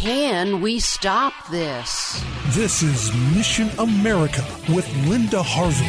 Can we stop this? This is Mission America with Linda Harvey.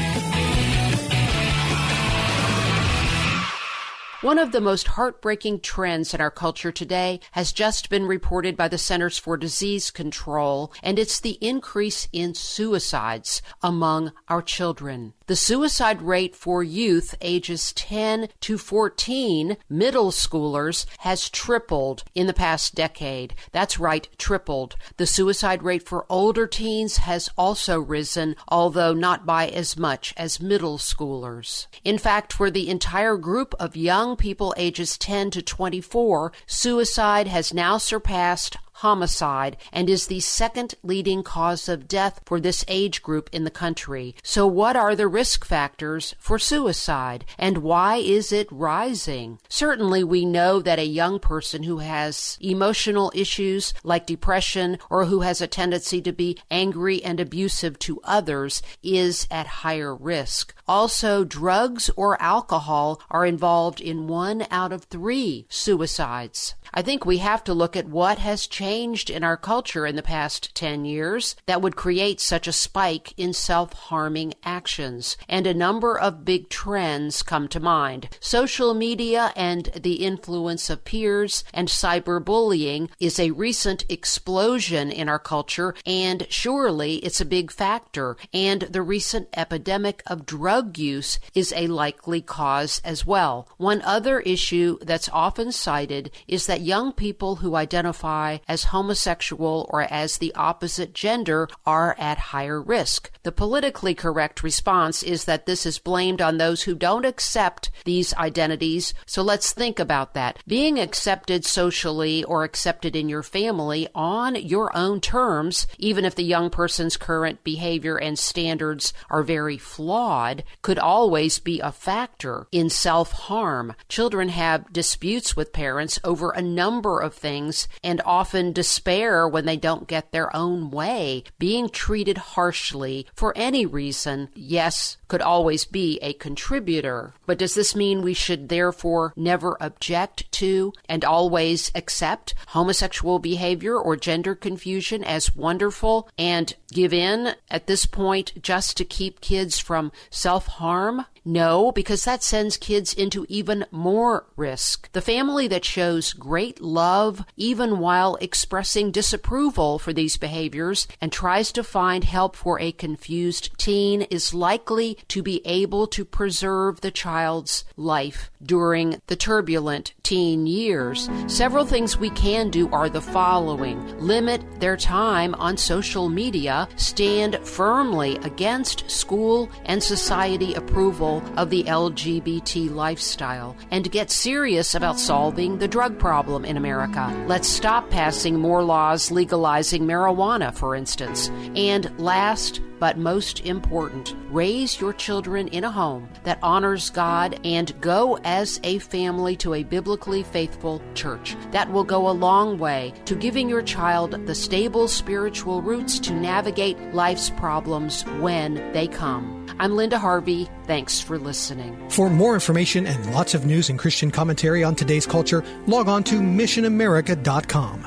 One of the most heartbreaking trends in our culture today has just been reported by the Centers for Disease Control, and it's the increase in suicides among our children. The suicide rate for youth ages 10 to 14, middle schoolers, has tripled in the past decade. That's right, tripled. The suicide rate for older teens has also risen, although not by as much as middle schoolers. In fact, for the entire group of young people ages 10 to 24, suicide has now surpassed homicide and is the second leading cause of death for this age group in the country. So, what are the risk factors for suicide and why is it rising? Certainly, we know that a young person who has emotional issues like depression or who has a tendency to be angry and abusive to others is at higher risk. Also, drugs or alcohol are involved in one out of three suicides. I think we have to look at what has changed in our culture in the past 10 years that would create such a spike in self harming actions. And a number of big trends come to mind. Social media and the influence of peers and cyberbullying is a recent explosion in our culture, and surely it's a big factor. And the recent epidemic of drug use is a likely cause as well. One other issue that's often cited is that young people who identify as homosexual or as the opposite gender are at higher risk. The politically correct response is that this is blamed on those who don't accept these identities. So let's think about that. Being accepted socially or accepted in your family on your own terms, even if the young person's current behavior and standards are very flawed, could always be a factor in self harm. Children have disputes with parents over a number of things and often despair when they don't get their own way. Being treated harshly for any reason, yes, could always be a contributor. But does this mean we should therefore never object to and always accept homosexual behavior or gender confusion as wonderful and give in at this point just to keep kids from self harm? No, because that sends kids into even more risk. The family that shows great love, even while expressing disapproval for these behaviors, and tries to find help for a confused teen is likely to be able to preserve the child's life during the turbulent teen years. Several things we can do are the following limit their time on social media, stand firmly against school and society approval of the LGBT lifestyle, and get serious about solving the drug problem in America. Let's stop passing more laws legalizing marijuana, for instance. And last, but most important, raise your children in a home that honors God and go as a family to a biblically faithful church. That will go a long way to giving your child the stable spiritual roots to navigate life's problems when they come. I'm Linda Harvey. Thanks for listening. For more information and lots of news and Christian commentary on today's culture, log on to missionamerica.com.